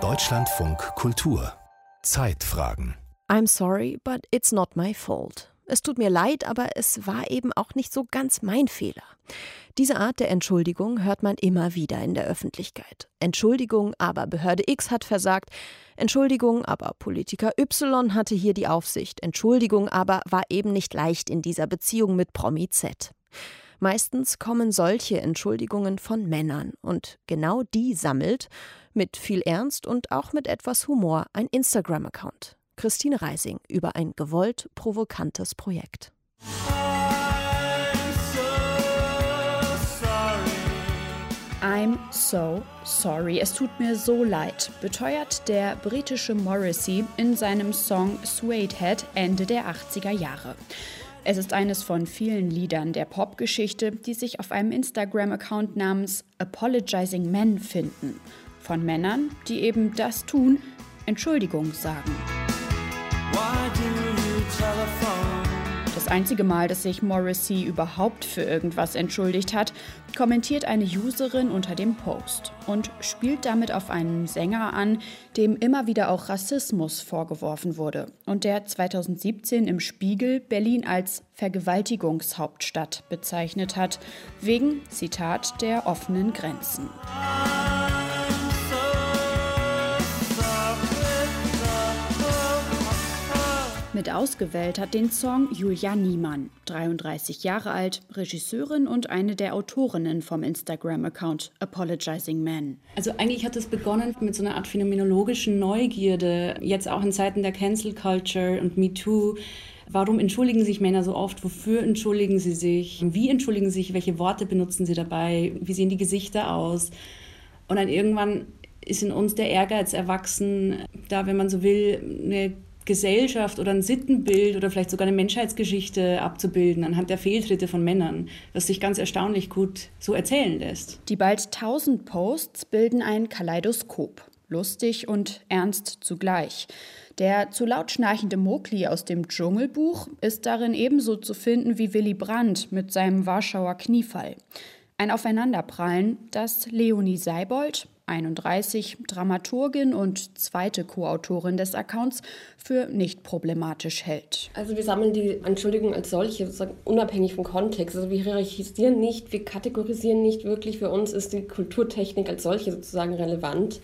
Deutschlandfunk Kultur Zeitfragen I'm sorry, but it's not my fault. Es tut mir leid, aber es war eben auch nicht so ganz mein Fehler. Diese Art der Entschuldigung hört man immer wieder in der Öffentlichkeit. Entschuldigung, aber Behörde X hat versagt. Entschuldigung, aber Politiker Y hatte hier die Aufsicht. Entschuldigung, aber war eben nicht leicht in dieser Beziehung mit Promi Z. Meistens kommen solche Entschuldigungen von Männern und genau die sammelt, mit viel Ernst und auch mit etwas Humor, ein Instagram-Account. Christine Reising über ein gewollt provokantes Projekt. I'm so sorry. Es tut mir so leid, beteuert der britische Morrissey in seinem Song Suede Head Ende der 80er Jahre. Es ist eines von vielen Liedern der Popgeschichte, die sich auf einem Instagram-Account namens Apologizing Men finden. Von Männern, die eben das tun, Entschuldigung sagen. Das einzige Mal, dass sich Morrissey überhaupt für irgendwas entschuldigt hat, kommentiert eine Userin unter dem Post und spielt damit auf einen Sänger an, dem immer wieder auch Rassismus vorgeworfen wurde und der 2017 im Spiegel Berlin als Vergewaltigungshauptstadt bezeichnet hat, wegen, Zitat, der offenen Grenzen. Mit ausgewählt hat den Song Julia Niemann, 33 Jahre alt, Regisseurin und eine der Autorinnen vom Instagram-Account Apologizing Man. Also eigentlich hat es begonnen mit so einer Art phänomenologischen Neugierde, jetzt auch in Zeiten der Cancel Culture und Me Too. Warum entschuldigen sich Männer so oft? Wofür entschuldigen sie sich? Wie entschuldigen sie sich? Welche Worte benutzen sie dabei? Wie sehen die Gesichter aus? Und dann irgendwann ist in uns der Ehrgeiz erwachsen, da, wenn man so will, eine Gesellschaft oder ein Sittenbild oder vielleicht sogar eine Menschheitsgeschichte abzubilden anhand der Fehltritte von Männern, was sich ganz erstaunlich gut so erzählen lässt. Die bald 1000 Posts bilden ein Kaleidoskop, lustig und ernst zugleich. Der zu laut schnarchende Mokli aus dem Dschungelbuch ist darin ebenso zu finden wie Willy Brandt mit seinem Warschauer Kniefall. Ein Aufeinanderprallen, das Leonie Seibold, 31, Dramaturgin und zweite Co-Autorin des Accounts, für nicht problematisch hält. Also wir sammeln die Entschuldigung als solche, sozusagen unabhängig vom Kontext. Also wir hierarchisieren nicht, wir kategorisieren nicht wirklich. Für uns ist die Kulturtechnik als solche sozusagen relevant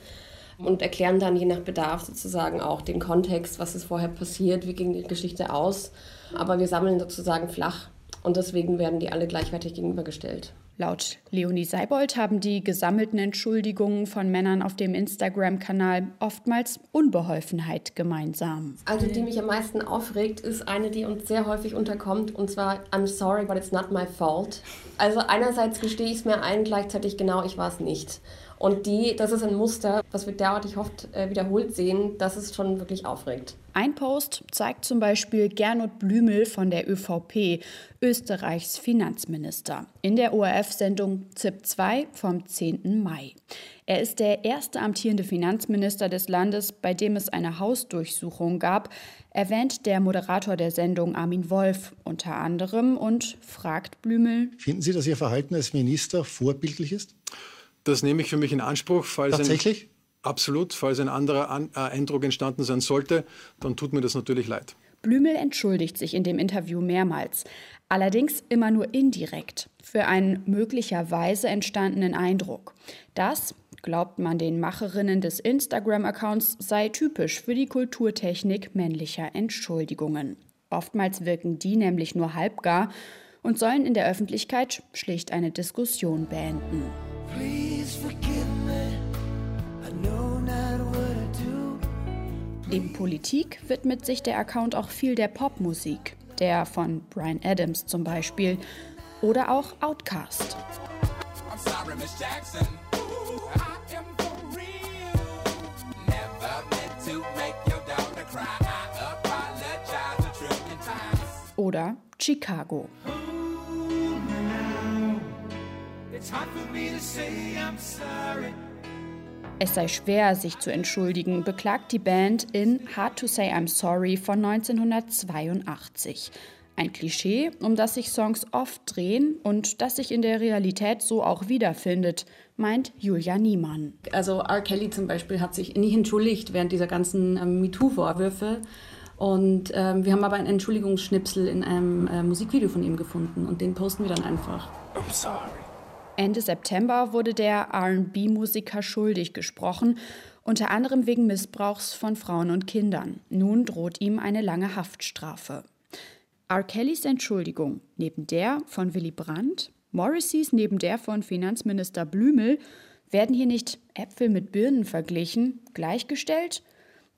und erklären dann je nach Bedarf sozusagen auch den Kontext, was ist vorher passiert, wie ging die Geschichte aus. Aber wir sammeln sozusagen flach und deswegen werden die alle gleichwertig gegenübergestellt. Laut Leonie Seibold haben die gesammelten Entschuldigungen von Männern auf dem Instagram-Kanal oftmals Unbeholfenheit gemeinsam. Also die mich am meisten aufregt, ist eine, die uns sehr häufig unterkommt, und zwar I'm sorry, but it's not my fault. Also einerseits gestehe ich es mir ein, gleichzeitig genau, ich war es nicht. Und die, das ist ein Muster, was wir derartig oft äh, wiederholt sehen, dass es schon wirklich aufregt. Ein Post zeigt zum Beispiel Gernot Blümel von der ÖVP, Österreichs Finanzminister, in der ORF-Sendung ZIP 2 vom 10. Mai. Er ist der erste amtierende Finanzminister des Landes, bei dem es eine Hausdurchsuchung gab, erwähnt der Moderator der Sendung Armin Wolf unter anderem und fragt Blümel: Finden Sie, dass Ihr Verhalten als Minister vorbildlich ist? Das nehme ich für mich in Anspruch. Falls Tatsächlich? Ein, absolut. Falls ein anderer An äh, Eindruck entstanden sein sollte, dann tut mir das natürlich leid. Blümel entschuldigt sich in dem Interview mehrmals, allerdings immer nur indirekt, für einen möglicherweise entstandenen Eindruck. Das, glaubt man den Macherinnen des Instagram-Accounts, sei typisch für die Kulturtechnik männlicher Entschuldigungen. Oftmals wirken die nämlich nur halbgar und sollen in der Öffentlichkeit schlicht eine Diskussion beenden. Neben Politik widmet sich der Account auch viel der Popmusik, der von Brian Adams zum Beispiel, oder auch Outkast. Oder Chicago. Es sei schwer, sich zu entschuldigen, beklagt die Band in Hard to Say I'm Sorry von 1982. Ein Klischee, um das sich Songs oft drehen und das sich in der Realität so auch wiederfindet, meint Julia Niemann. Also R. Kelly zum Beispiel hat sich nicht entschuldigt während dieser ganzen ähm, MeToo-Vorwürfe. Und ähm, wir haben aber einen Entschuldigungsschnipsel in einem äh, Musikvideo von ihm gefunden und den posten wir dann einfach. I'm sorry. Ende September wurde der RB-Musiker schuldig gesprochen, unter anderem wegen Missbrauchs von Frauen und Kindern. Nun droht ihm eine lange Haftstrafe. R. Kellys Entschuldigung neben der von Willy Brandt, Morrisseys neben der von Finanzminister Blümel, werden hier nicht Äpfel mit Birnen verglichen, gleichgestellt?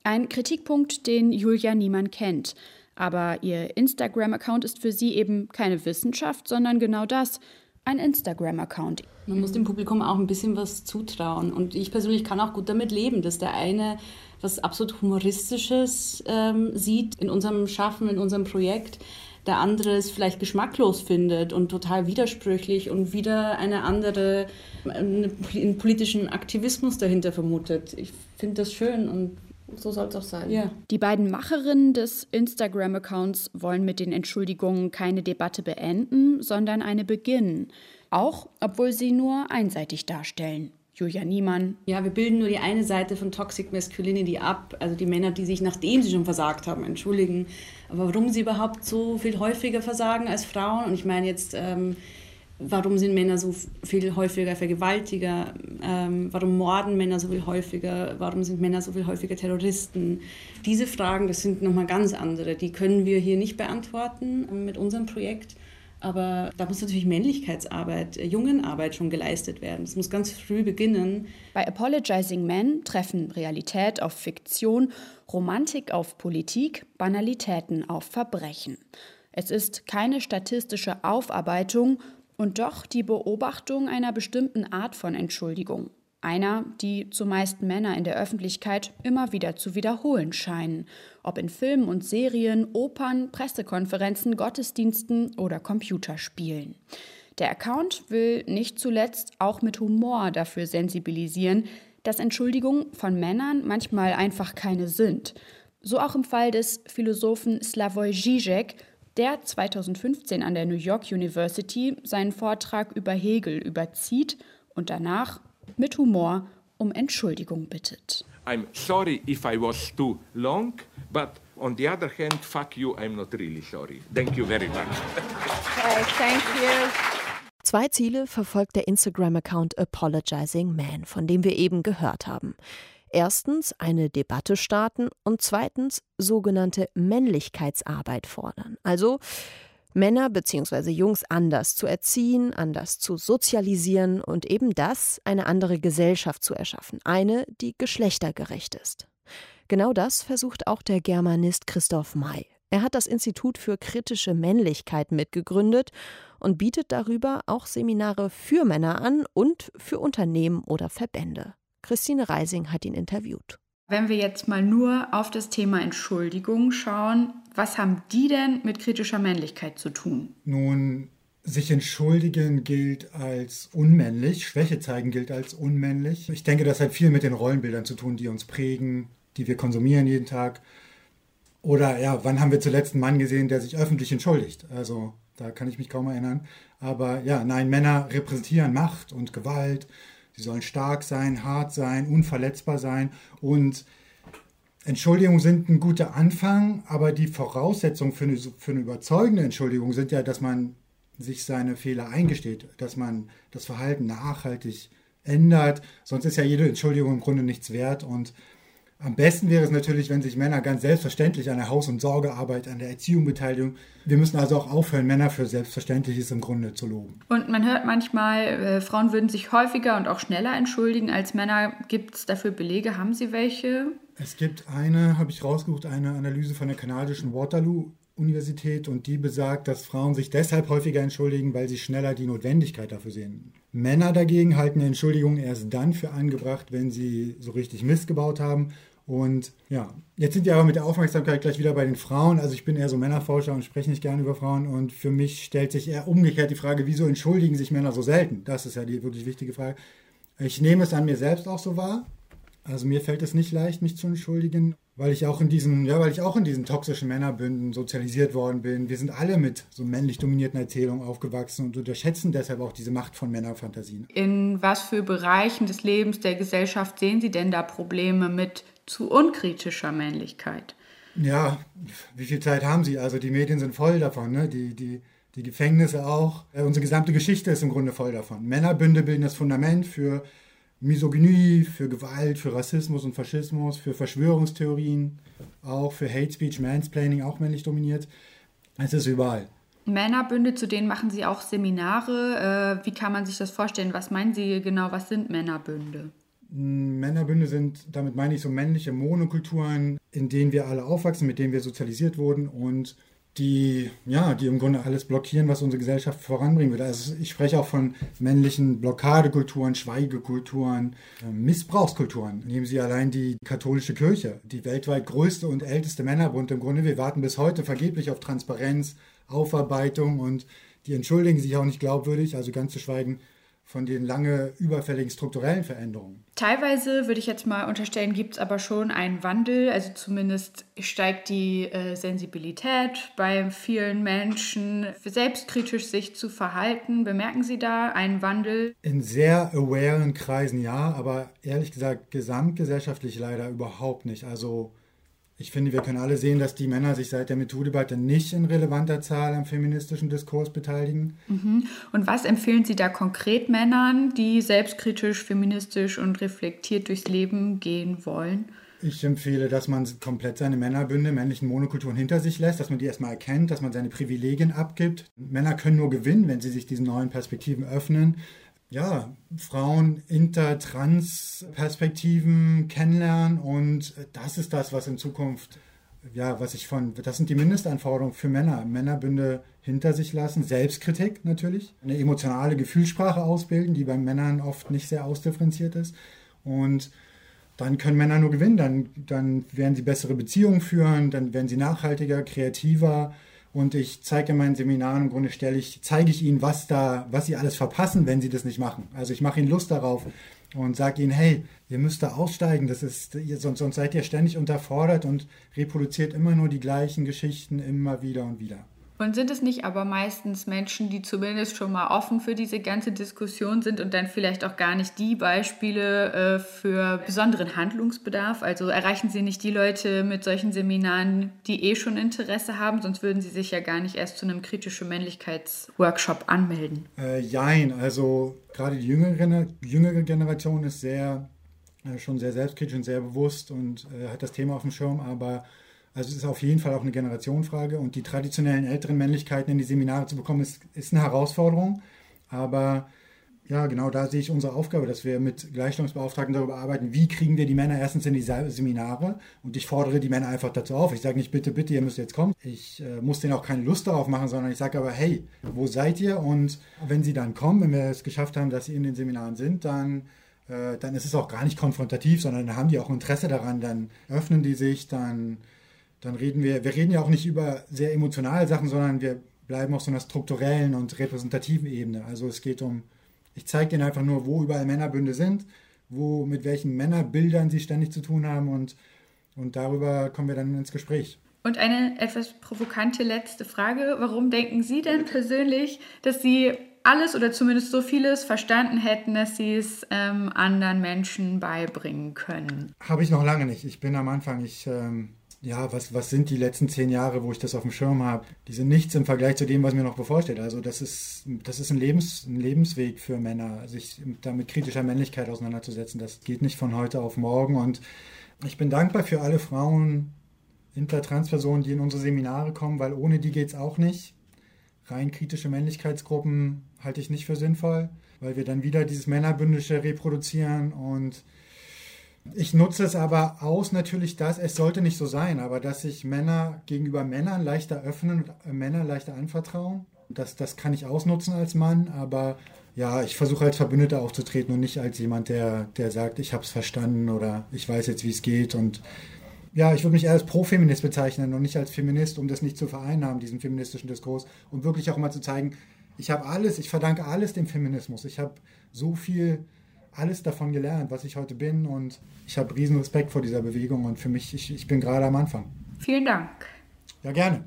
Ein Kritikpunkt, den Julia niemand kennt. Aber ihr Instagram-Account ist für sie eben keine Wissenschaft, sondern genau das, ein Instagram-Account. Man muss dem Publikum auch ein bisschen was zutrauen. Und ich persönlich kann auch gut damit leben, dass der eine was absolut Humoristisches ähm, sieht in unserem Schaffen, in unserem Projekt, der andere es vielleicht geschmacklos findet und total widersprüchlich und wieder eine andere, einen politischen Aktivismus dahinter vermutet. Ich finde das schön und so soll es auch sein. Ja. Die beiden Macherinnen des Instagram-Accounts wollen mit den Entschuldigungen keine Debatte beenden, sondern eine beginnen. Auch obwohl sie nur einseitig darstellen. Julia Niemann. Ja, wir bilden nur die eine Seite von Toxic Masculinity ab, also die Männer, die sich, nachdem sie schon versagt haben, entschuldigen. Aber warum sie überhaupt so viel häufiger versagen als Frauen? Und ich meine jetzt ähm, warum sind Männer so viel häufiger Vergewaltiger, ähm, warum morden Männer so viel häufiger, warum sind Männer so viel häufiger Terroristen. Diese Fragen, das sind nochmal ganz andere, die können wir hier nicht beantworten ähm, mit unserem Projekt. Aber da muss natürlich Männlichkeitsarbeit, äh, Jungenarbeit schon geleistet werden. Das muss ganz früh beginnen. Bei Apologizing Men treffen Realität auf Fiktion, Romantik auf Politik, Banalitäten auf Verbrechen. Es ist keine statistische Aufarbeitung, und doch die Beobachtung einer bestimmten Art von Entschuldigung. Einer, die zumeist Männer in der Öffentlichkeit immer wieder zu wiederholen scheinen, ob in Filmen und Serien, Opern, Pressekonferenzen, Gottesdiensten oder Computerspielen. Der Account will nicht zuletzt auch mit Humor dafür sensibilisieren, dass Entschuldigungen von Männern manchmal einfach keine sind. So auch im Fall des Philosophen Slavoj Žižek, der 2015 an der New York University seinen Vortrag über Hegel überzieht und danach mit Humor um Entschuldigung bittet. I'm sorry if I was too long, but on the other hand, fuck you, I'm not really sorry. Thank you very much. Okay, thank you. Zwei Ziele verfolgt der Instagram-Account Apologizing Man, von dem wir eben gehört haben. Erstens eine Debatte starten und zweitens sogenannte Männlichkeitsarbeit fordern. Also Männer bzw. Jungs anders zu erziehen, anders zu sozialisieren und eben das, eine andere Gesellschaft zu erschaffen, eine, die geschlechtergerecht ist. Genau das versucht auch der Germanist Christoph May. Er hat das Institut für kritische Männlichkeit mitgegründet und bietet darüber auch Seminare für Männer an und für Unternehmen oder Verbände. Christine Reising hat ihn interviewt. Wenn wir jetzt mal nur auf das Thema Entschuldigung schauen, was haben die denn mit kritischer Männlichkeit zu tun? Nun, sich entschuldigen gilt als unmännlich, Schwäche zeigen gilt als unmännlich. Ich denke, das hat viel mit den Rollenbildern zu tun, die uns prägen, die wir konsumieren jeden Tag. Oder ja, wann haben wir zuletzt einen Mann gesehen, der sich öffentlich entschuldigt? Also da kann ich mich kaum erinnern. Aber ja, nein, Männer repräsentieren Macht und Gewalt Sie sollen stark sein, hart sein, unverletzbar sein und Entschuldigungen sind ein guter Anfang, aber die Voraussetzungen für eine, für eine überzeugende Entschuldigung sind ja, dass man sich seine Fehler eingesteht, dass man das Verhalten nachhaltig ändert. Sonst ist ja jede Entschuldigung im Grunde nichts wert und am besten wäre es natürlich, wenn sich Männer ganz selbstverständlich an der Haus- und Sorgearbeit, an der Erziehung beteiligen. Wir müssen also auch aufhören, Männer für Selbstverständliches im Grunde zu loben. Und man hört manchmal, äh, Frauen würden sich häufiger und auch schneller entschuldigen als Männer. Gibt es dafür Belege? Haben Sie welche? Es gibt eine, habe ich rausgesucht, eine Analyse von der kanadischen Waterloo Universität und die besagt, dass Frauen sich deshalb häufiger entschuldigen, weil sie schneller die Notwendigkeit dafür sehen. Männer dagegen halten eine Entschuldigung erst dann für angebracht, wenn sie so richtig Mist gebaut haben und ja, jetzt sind wir aber mit der Aufmerksamkeit gleich wieder bei den Frauen. Also ich bin eher so Männerforscher und spreche nicht gerne über Frauen. Und für mich stellt sich eher umgekehrt die Frage, wieso entschuldigen sich Männer so selten? Das ist ja die wirklich wichtige Frage. Ich nehme es an mir selbst auch so wahr. Also mir fällt es nicht leicht, mich zu entschuldigen, weil ich auch in diesen, ja, weil ich auch in diesen toxischen Männerbünden sozialisiert worden bin. Wir sind alle mit so männlich dominierten Erzählungen aufgewachsen und unterschätzen deshalb auch diese Macht von Männerfantasien. In was für Bereichen des Lebens der Gesellschaft sehen Sie denn da Probleme mit zu unkritischer Männlichkeit? Ja, wie viel Zeit haben Sie? Also die Medien sind voll davon, ne? Die, die, die Gefängnisse auch. Äh, unsere gesamte Geschichte ist im Grunde voll davon. Männerbünde bilden das Fundament für Misogynie, für Gewalt, für Rassismus und Faschismus, für Verschwörungstheorien, auch für Hate Speech, Mansplaining, auch männlich dominiert. Es ist überall. Männerbünde, zu denen machen Sie auch Seminare. Äh, wie kann man sich das vorstellen? Was meinen Sie genau? Was sind Männerbünde? Männerbünde sind, damit meine ich so männliche Monokulturen, in denen wir alle aufwachsen, mit denen wir sozialisiert wurden und die, ja, die im Grunde alles blockieren, was unsere Gesellschaft voranbringen würde. Also ich spreche auch von männlichen Blockadekulturen, Schweigekulturen, ähm, Missbrauchskulturen. Nehmen Sie allein die katholische Kirche, die weltweit größte und älteste Männerbund. Im Grunde, wir warten bis heute vergeblich auf Transparenz, Aufarbeitung und die entschuldigen sich auch nicht glaubwürdig, also ganz zu schweigen von den lange überfälligen strukturellen Veränderungen. Teilweise würde ich jetzt mal unterstellen, gibt es aber schon einen Wandel. Also zumindest steigt die äh, Sensibilität bei vielen Menschen, selbstkritisch sich zu verhalten. Bemerken Sie da einen Wandel? In sehr awaren Kreisen ja, aber ehrlich gesagt gesamtgesellschaftlich leider überhaupt nicht. Also ich finde, wir können alle sehen, dass die Männer sich seit der MeToo-Debatte nicht in relevanter Zahl am feministischen Diskurs beteiligen. Mhm. Und was empfehlen Sie da konkret Männern, die selbstkritisch, feministisch und reflektiert durchs Leben gehen wollen? Ich empfehle, dass man komplett seine Männerbünde, männlichen Monokulturen hinter sich lässt, dass man die erstmal erkennt, dass man seine Privilegien abgibt. Männer können nur gewinnen, wenn sie sich diesen neuen Perspektiven öffnen ja, Frauen inter, trans Perspektiven kennenlernen und das ist das, was in Zukunft, ja, was ich von, das sind die Mindestanforderungen für Männer. Männerbünde hinter sich lassen, Selbstkritik natürlich, eine emotionale Gefühlssprache ausbilden, die bei Männern oft nicht sehr ausdifferenziert ist und dann können Männer nur gewinnen, dann, dann werden sie bessere Beziehungen führen, dann werden sie nachhaltiger, kreativer, und ich zeige in meinen Seminaren im Grunde stelle ich, zeige ich ihnen, was da, was sie alles verpassen, wenn sie das nicht machen. Also ich mache ihnen Lust darauf und sage ihnen, hey, ihr müsst da aussteigen, das ist, sonst, sonst seid ihr ständig unterfordert und reproduziert immer nur die gleichen Geschichten immer wieder und wieder. Und sind es nicht aber meistens Menschen, die zumindest schon mal offen für diese ganze Diskussion sind und dann vielleicht auch gar nicht die Beispiele äh, für besonderen Handlungsbedarf? Also erreichen Sie nicht die Leute mit solchen Seminaren, die eh schon Interesse haben, sonst würden Sie sich ja gar nicht erst zu einem kritischen Männlichkeitsworkshop anmelden. Äh, jein, also gerade die jüngere, jüngere Generation ist sehr, äh, schon sehr selbstkritisch und sehr bewusst und äh, hat das Thema auf dem Schirm, aber also es ist auf jeden Fall auch eine Generationenfrage und die traditionellen älteren Männlichkeiten in die Seminare zu bekommen, ist, ist eine Herausforderung. Aber ja, genau da sehe ich unsere Aufgabe, dass wir mit Gleichstellungsbeauftragten darüber arbeiten, wie kriegen wir die Männer erstens in die Seminare und ich fordere die Männer einfach dazu auf. Ich sage nicht, bitte, bitte, ihr müsst jetzt kommen. Ich äh, muss denen auch keine Lust darauf machen, sondern ich sage aber, hey, wo seid ihr? Und wenn sie dann kommen, wenn wir es geschafft haben, dass sie in den Seminaren sind, dann äh, dann ist es auch gar nicht konfrontativ, sondern dann haben die auch Interesse daran, dann öffnen die sich, dann dann reden wir, wir reden ja auch nicht über sehr emotionale Sachen, sondern wir bleiben auf so einer strukturellen und repräsentativen Ebene. Also es geht um, ich zeige Ihnen einfach nur, wo überall Männerbünde sind, wo mit welchen Männerbildern sie ständig zu tun haben und, und darüber kommen wir dann ins Gespräch. Und eine etwas provokante letzte Frage. Warum denken Sie denn persönlich, dass Sie alles oder zumindest so vieles verstanden hätten, dass Sie es ähm, anderen Menschen beibringen können? Habe ich noch lange nicht. Ich bin am Anfang. Ich ähm, ja, was, was sind die letzten zehn Jahre, wo ich das auf dem Schirm habe? Die sind nichts im Vergleich zu dem, was mir noch bevorsteht. Also das ist, das ist ein, Lebens, ein Lebensweg für Männer, sich da mit kritischer Männlichkeit auseinanderzusetzen. Das geht nicht von heute auf morgen. Und ich bin dankbar für alle Frauen, Inter-Trans-Personen, die in unsere Seminare kommen, weil ohne die geht es auch nicht. Rein kritische Männlichkeitsgruppen halte ich nicht für sinnvoll, weil wir dann wieder dieses Männerbündische reproduzieren und ich nutze es aber aus natürlich das, es sollte nicht so sein, aber dass sich Männer gegenüber Männern leichter öffnen und Männer leichter anvertrauen. Das, das kann ich ausnutzen als Mann, aber ja, ich versuche als Verbündeter aufzutreten und nicht als jemand, der, der sagt, ich habe es verstanden oder ich weiß jetzt, wie es geht. Und ja, ich würde mich eher als Pro-Feminist bezeichnen und nicht als Feminist, um das nicht zu vereinnahmen, diesen feministischen Diskurs. Und wirklich auch mal zu zeigen, ich habe alles, ich verdanke alles dem Feminismus. Ich habe so viel alles davon gelernt, was ich heute bin und ich habe riesen Respekt vor dieser Bewegung und für mich, ich, ich bin gerade am Anfang. Vielen Dank. Ja, gerne.